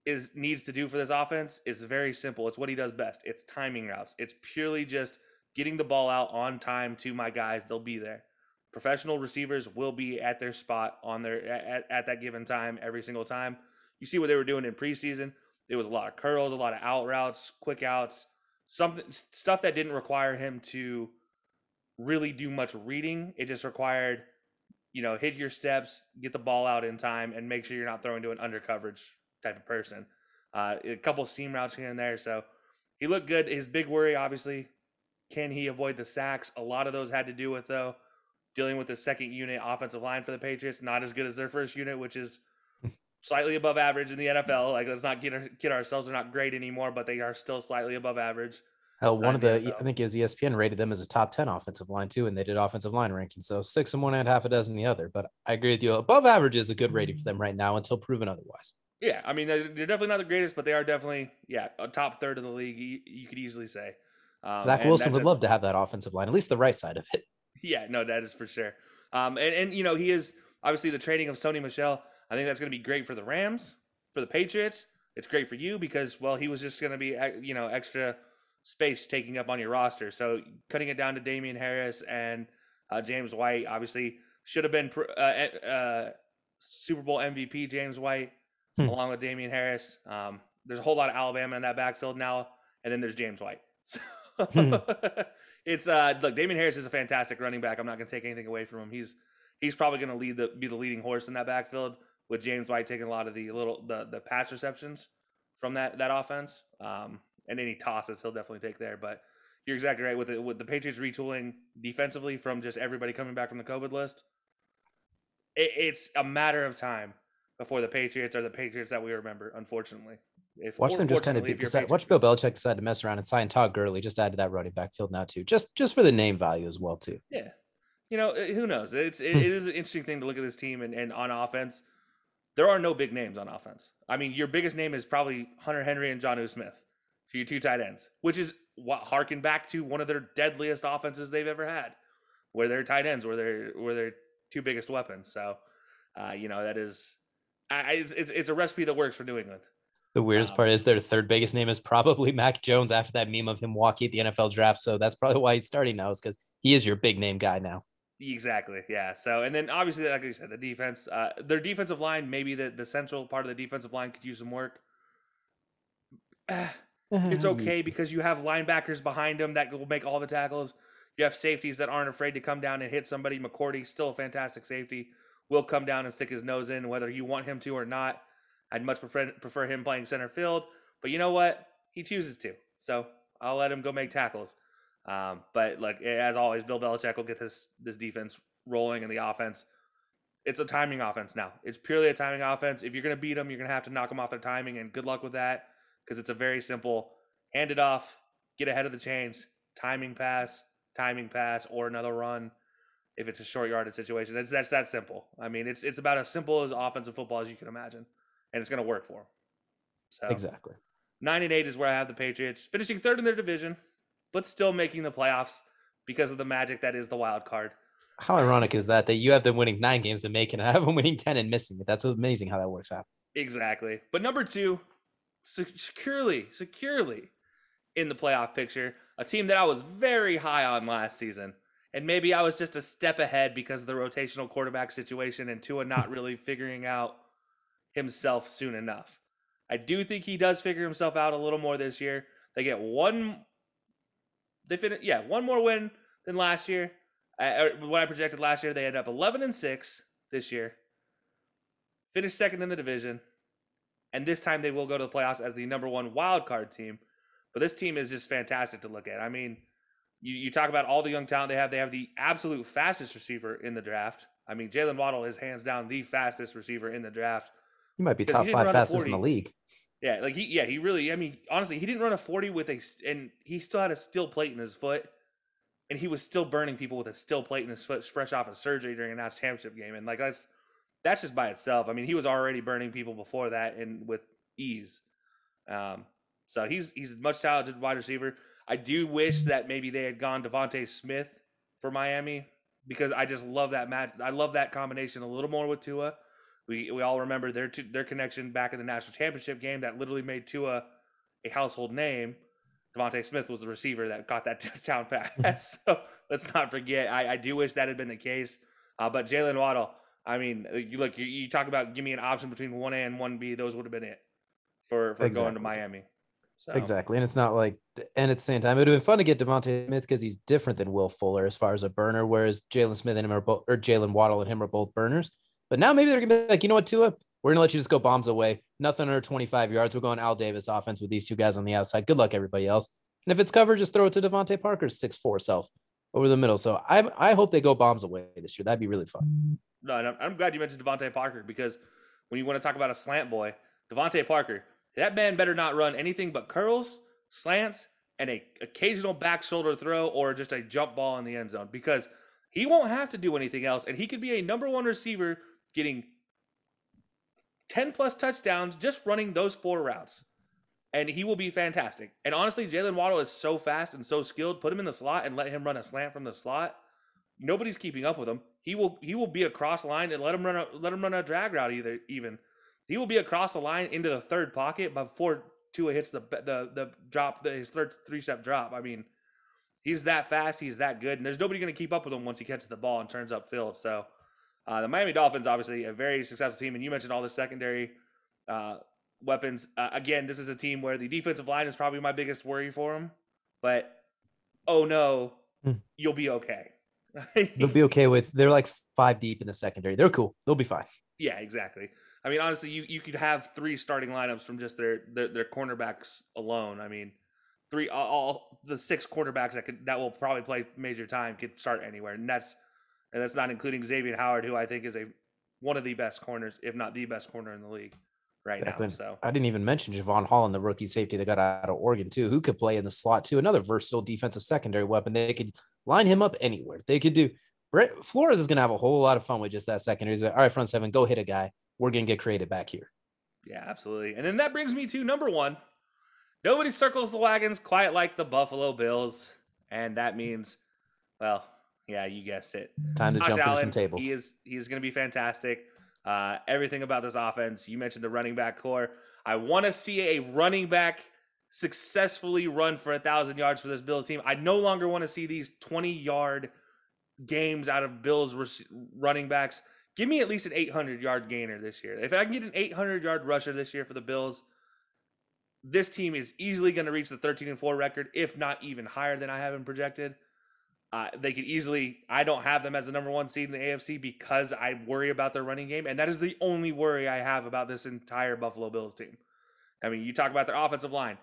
is needs to do for this offense is very simple. It's what he does best. It's timing routes. It's purely just getting the ball out on time to my guys, they'll be there. Professional receivers will be at their spot on their at, at that given time every single time. You see what they were doing in preseason. It was a lot of curls, a lot of out routes, quick outs, something stuff that didn't require him to really do much reading. It just required, you know, hit your steps, get the ball out in time, and make sure you're not throwing to an under coverage type of person. uh, a couple seam routes here and there. So he looked good. His big worry, obviously, can he avoid the sacks? A lot of those had to do with though dealing with the second unit offensive line for the Patriots, not as good as their first unit, which is slightly above average in the NFL. Like let's not get kid ourselves; they're not great anymore, but they are still slightly above average. Hell, one of the, I think it was ESPN rated them as a top ten offensive line too, and they did offensive line ranking. So six and one and half a dozen the other. But I agree with you. Above average is a good rating for them right now until proven otherwise. Yeah, I mean they're definitely not the greatest, but they are definitely yeah a top third of the league. You, you could easily say. Um, Zach Wilson would love to have that offensive line, at least the right side of it. Yeah, no, that is for sure. Um, and and you know he is obviously the trading of Sony Michel. I think that's going to be great for the Rams, for the Patriots. It's great for you because well he was just going to be you know extra space taking up on your roster. So cutting it down to Damien Harris and uh, James White obviously should have been uh, uh, Super Bowl MVP James White hmm. along with Damien Harris. Um, there's a whole lot of Alabama in that backfield now, and then there's James White. So hmm. it's uh, look, Damien Harris is a fantastic running back. I'm not going to take anything away from him. He's he's probably going to lead the be the leading horse in that backfield with James White taking a lot of the little the the pass receptions from that that offense. Um, and any tosses he'll definitely take there. But you're exactly right with it with the Patriots retooling defensively from just everybody coming back from the COVID list. It, it's a matter of time before the Patriots are the Patriots that we remember. Unfortunately, if, watch them just kind of be, decide, watch Bill Belichick decide to mess around and sign Todd Gurley. Just add to that running backfield now too, just just for the name value as well too. Yeah, you know eh, who knows? It's it, it is an interesting thing to look at this team and, and on offense. There are no big names on offense. I mean, your biggest name is probably Hunter Henry and Jonnu Smith, for your two tight ends, which is what harken back to one of their deadliest offenses they've ever had, where their tight ends were their were their two biggest weapons. So, uh, you know that is I, it's, it's, it's a recipe that works for New England. The weirdest um, part is their third biggest name is probably Mac Jones after that meme of him walking at the NFL draft. So that's probably why he's starting now, is because he is your big name guy now. Exactly. Yeah. So, and then obviously, like I said, the defense, uh, their defensive line, maybe the, the central part of the defensive line could use some work. it's okay because you have linebackers behind them that will make all the tackles. You have safeties that aren't afraid to come down and hit somebody. McCourty, still a fantastic safety will come down and stick his nose in, whether you want him to or not. I'd much prefer, prefer him playing center field, but you know what? He chooses to, so I'll let him go make tackles. Um, but like as always, Bill Belichick will get this this defense rolling in the offense. It's a timing offense now. It's purely a timing offense. If you're going to beat them, you're going to have to knock them off their timing, and good luck with that because it's a very simple hand it off, get ahead of the chains, timing pass, timing pass, or another run if it's a short yardage situation. That's that's that simple. I mean, it's it's about as simple as offensive football as you can imagine, and it's going to work for them. So exactly, nine and eight is where I have the Patriots finishing third in their division, but still making the playoffs because of the magic that is the wild card. How ironic is that that you have them winning nine games and making and I have them winning ten and missing it? That's amazing how that works out. Exactly, but number two, securely, securely in the playoff picture, a team that I was very high on last season and maybe I was just a step ahead because of the rotational quarterback situation and Tua not really figuring out himself soon enough. I do think he does figure himself out a little more this year. They get one, they finish, yeah, one more win than last year. I, what I projected last year, they end up 11 and six this year. Finished second in the division, and this time they will go to the playoffs as the number one wild card team. But this team is just fantastic to look at. I mean, you, you talk about all the young talent they have. They have the absolute fastest receiver in the draft. I mean, Jaylen Waddle is hands down the fastest receiver in the draft. He might be top five fastest in the league. Yeah, like he, yeah, he really. I mean, honestly, he didn't run a forty with a, and he still had a steel plate in his foot, and he was still burning people with a steel plate in his foot, fresh off of surgery during a national championship game, and like that's that's just by itself. I mean, he was already burning people before that, and with ease. Um, so he's he's a much talented wide receiver. I do wish that maybe they had gone DeVonta Smith for Miami because I just love that match. I love that combination a little more with Tua. We we all remember their their connection back in the national championship game that literally made Tua a household name. DeVonta Smith was the receiver that got that touchdown pass. so let's not forget. I, I do wish that had been the case. Uh, but Jaylen Waddle, I mean, uh, you look, you, you, talk about give me an option between one A and one B. Those would have been it for for exactly. going to Miami. So. Exactly. And it's not like, and at the same time, it would have been fun to get DeVonta Smith because he's different than Will Fuller as far as a burner, whereas Jalen Smith and him are both, or Jaylen Waddle and him are both burners. But now maybe they're going to be like, you know what, Tua, We're gonna let you just go bombs away. Nothing under 25 yards. We're going Al Davis offense with these two guys on the outside. Good luck, everybody else. And if it's covered, just throw it to DeVante Parker's six four self over the middle. So I I hope they go bombs away this year. That'd be really fun. No, I'm, I'm glad you mentioned DeVante Parker because when you want to talk about a slant boy, DeVante Parker, that man better not run anything but curls, slants, and a occasional back shoulder throw or just a jump ball in the end zone because he won't have to do anything else, and he could be a number one receiver getting 10 plus touchdowns just running those four routes. And he will be fantastic. And honestly, Jaylen Waddle is so fast and so skilled. Put him in the slot and let him run a slant from the slot. Nobody's keeping up with him. He will he will be across the line and let him run a let him run a drag route either even. He will be across the line into the third pocket before Tua hits the the the drop the, his third three step drop. I mean, he's that fast, he's that good, and there's nobody going to keep up with him once he catches the ball and turns up field. So uh, the Miami Dolphins, obviously, a very successful team, and you mentioned all the secondary uh, weapons. Uh, again, this is a team where the defensive line is probably my biggest worry for them. But oh no, Hmm. you'll be okay. They'll be okay with. They're like five deep in the secondary. They're cool. They'll be fine. yeah, exactly. I mean, honestly, you, you could have three starting lineups from just their their, their cornerbacks alone. I mean, three all, all the six quarterbacks that could that will probably play major time could start anywhere, and that's and that's not including Xavier Howard, who I think is a one of the best corners, if not the best corner in the league right Exactly. now. So I didn't even mention Jevon Hall Holland, the rookie safety that got out of Oregon too, who could play in the slot too. Another versatile defensive secondary weapon. They could line him up anywhere. They could do. Brett Flores is going to have a whole lot of fun with just that secondary. He's like, All right, front seven, go hit a guy. We're going to get creative back here. yeah, absolutely. And then that brings me to number one. Nobody circles the wagons quite like the Buffalo Bills, and that means, well, yeah, you guessed it. Time to Josh jump Allen, some tables. He is he is going to be fantastic. Uh, everything about this offense. You mentioned the running back core. I want to see a running back successfully run for a thousand yards for this Bills team. I no longer want to see these twenty yard games out of Bills running backs. Give me at least an 800 yard gainer this year. If I can get an 800 yard rusher this year for the Bills, this team is easily going to reach the 13 and 4 record, if not even higher than I have them projected. Uh, they could easily. I don't have them as the number one seed in the AFC because I worry about their running game, and that is the only worry I have about this entire Buffalo Bills team. I mean, you talk about their offensive line,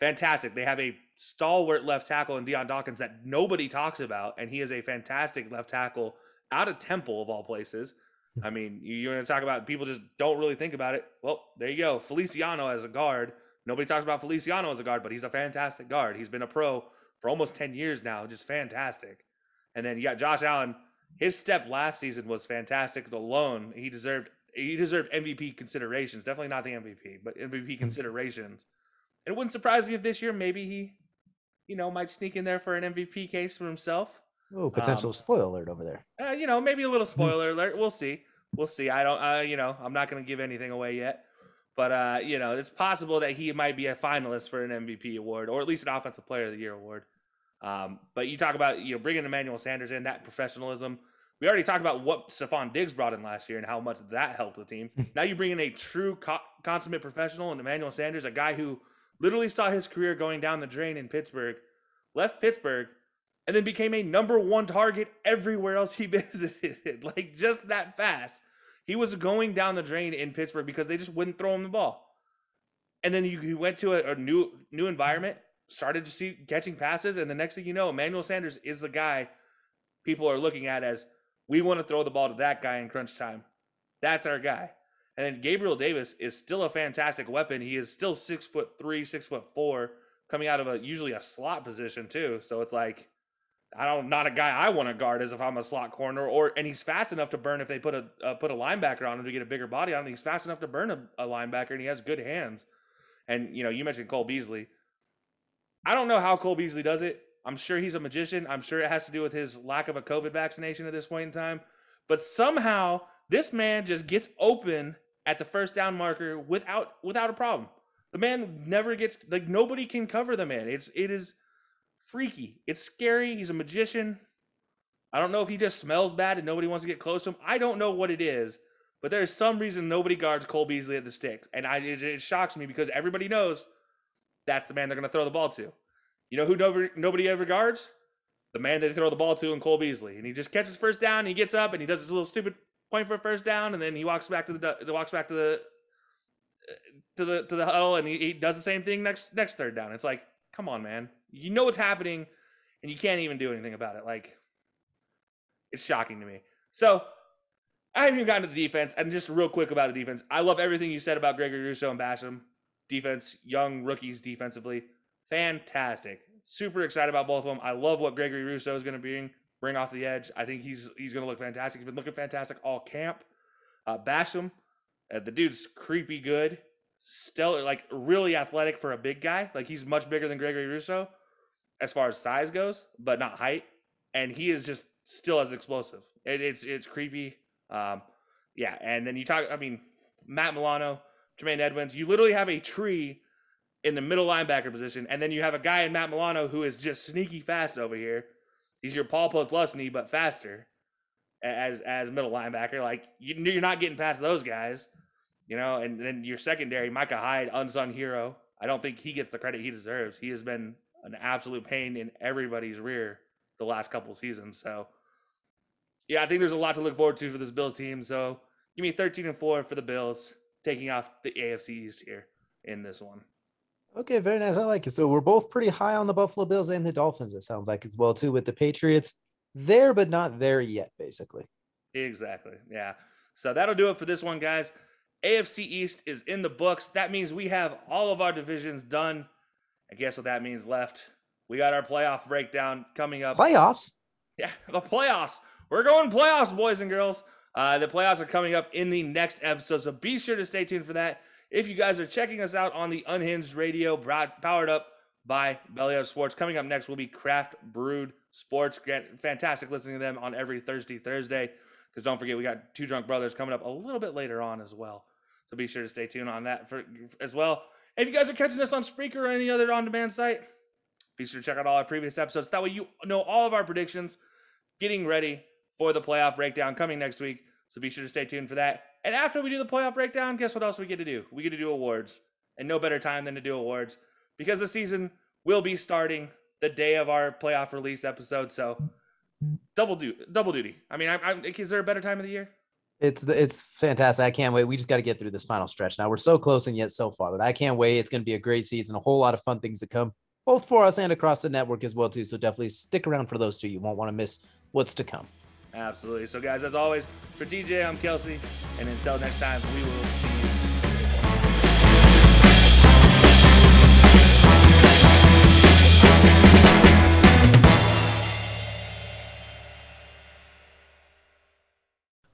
fantastic. They have a stalwart left tackle in Dion Dawkins that nobody talks about, and he is a fantastic left tackle out of Temple of all places. I mean, you, going to talk about people just don't really think about it. Well, there you go. Feliciano as a guard. Nobody talks about Feliciano as a guard, but he's a fantastic guard. He's been a pro for almost 10 years now, just fantastic. And then you got Josh Allen. His step last season was fantastic alone. He deserved he deserved MVP considerations. Definitely not the MVP, but MVP considerations. And it wouldn't surprise me if this year maybe he, you know, might sneak in there for an MVP case for himself. Oh, potential Um, spoiler alert over there. Uh, you know, maybe a little spoiler alert. We'll see. We'll see. I don't. Uh, you know, I'm not going to give anything away yet. But uh, you know, it's possible that he might be a finalist for an MVP award or at least an Offensive Player of the Year award. Um, but you talk about you know bringing Emmanuel Sanders in that professionalism. We already talked about what Stefon Diggs brought in last year and how much that helped the team. now you bring in a true co- consummate professional and Emmanuel Sanders, a guy who literally saw his career going down the drain in Pittsburgh, left Pittsburgh, and then became a number one target everywhere else he visited. like just that fast. He was going down the drain in Pittsburgh because they just wouldn't throw him the ball. And then he, went to a, a new new environment, started to see catching passes, and the next thing you know, Emmanuel Sanders is the guy people are looking at as we want to throw the ball to that guy in crunch time. That's our guy. And then Gabriel Davis is still a fantastic weapon. He is still six foot three, six foot four, coming out of a usually a slot position too. So it's like I don't not a guy I want to guard as if I'm a slot corner or and he's fast enough to burn if they put a uh, put a linebacker on him to get a bigger body on him. He's fast enough to burn a, a linebacker and he has good hands. And you know, you mentioned Cole Beasley. I don't know how Cole Beasley does it. I'm sure he's a magician. I'm sure it has to do with his lack of a COVID vaccination at this point in time. But somehow this man just gets open at the first down marker without without a problem. The man never gets like nobody can cover the man. It's it is freaky. It's scary. He's a magician. I don't know if he just smells bad and nobody wants to get close to him. I don't know what it is, but there's some reason nobody guards Cole Beasley at the sticks, and I it, it shocks me because everybody knows that's the man they're going to throw the ball to. You know who nobody, nobody ever guards? The man they throw the ball to in Cole Beasley, and he just catches first down. And he gets up and he does his little stupid point for a first down, and then he walks back to the walks back to the uh, to the to the huddle, and he, he does the same thing next next third down. It's like, come on, man, you know what's happening, and you can't even do anything about it. Like, it's shocking to me. So. I haven't even gotten to the defense, and just real quick about the defense. I love everything you said about Gregory Rousseau and Basham. Defense, young rookies defensively, fantastic. Super excited about both of them. I love what Gregory Rousseau is going to bring bring off the edge. I think he's he's going to look fantastic. He's been looking fantastic all camp. Uh, Basham, uh, the dude's creepy good, stellar, like really athletic for a big guy. Like he's much bigger than Gregory Rousseau as far as size goes, but not height. And he is just still as explosive. It, it's it's creepy. Um, yeah, and then you talk. I mean, Matt Milano, Tremaine Edmunds. You literally have a tree in the middle linebacker position, and then you have a guy in Matt Milano who is just sneaky fast over here. He's your Paul Posluszny, but faster as as middle linebacker. Like you, you're not getting past those guys, you know. And then your secondary, Micah Hyde, unsung hero. I don't think he gets the credit he deserves. He has been an absolute pain in everybody's rear the last couple seasons. So yeah, I think there's a lot to look forward to for this Bills team. So give me 13 and 4 for the Bills, taking off the AFC East here in this one. Okay, very nice. I like it. So we're both pretty high on the Buffalo Bills and the Dolphins, it sounds like as well, too, with the Patriots there, but not there yet, basically. Exactly. Yeah. So that'll do it for this one, guys. AFC East is in the books. That means we have all of our divisions done. I guess what that means left. We got our playoff breakdown coming up. Playoffs? Yeah, the playoffs. We're going playoffs, boys and girls. Uh, the playoffs are coming up in the next episode, so be sure to stay tuned for that. If you guys are checking us out on the Unhinged Radio, brought, powered up by Belly Up Sports, coming up next will be Craft Brewed Sports. Fantastic listening to them on every Thursday, Thursday. Because don't forget, we got Two Drunk Brothers coming up a little bit later on as well. So be sure to stay tuned on that for as well. if you guys are catching us on Spreaker or any other on-demand site, be sure to check out all our previous episodes. That way you know all of our predictions, getting ready for the playoff breakdown coming next week. So be sure to stay tuned for that. And after we do the playoff breakdown, guess what else we get to do? We get to do awards. And no better time than to do awards because the season will be starting the day of our playoff release episode. So double duty, double duty. I mean, I, I, is there a better time of the year? It's the, it's fantastic. I can't wait. We just got to get through this final stretch. Now we're so close and yet so far, but I can't wait. It's going to be a great season. A whole lot of fun things to come, both for us and across the network as well too. So definitely stick around for those two. You won't want to miss what's to come. Absolutely. So, guys, as always, for DJ, I'm Kelsey. And until next time, we will see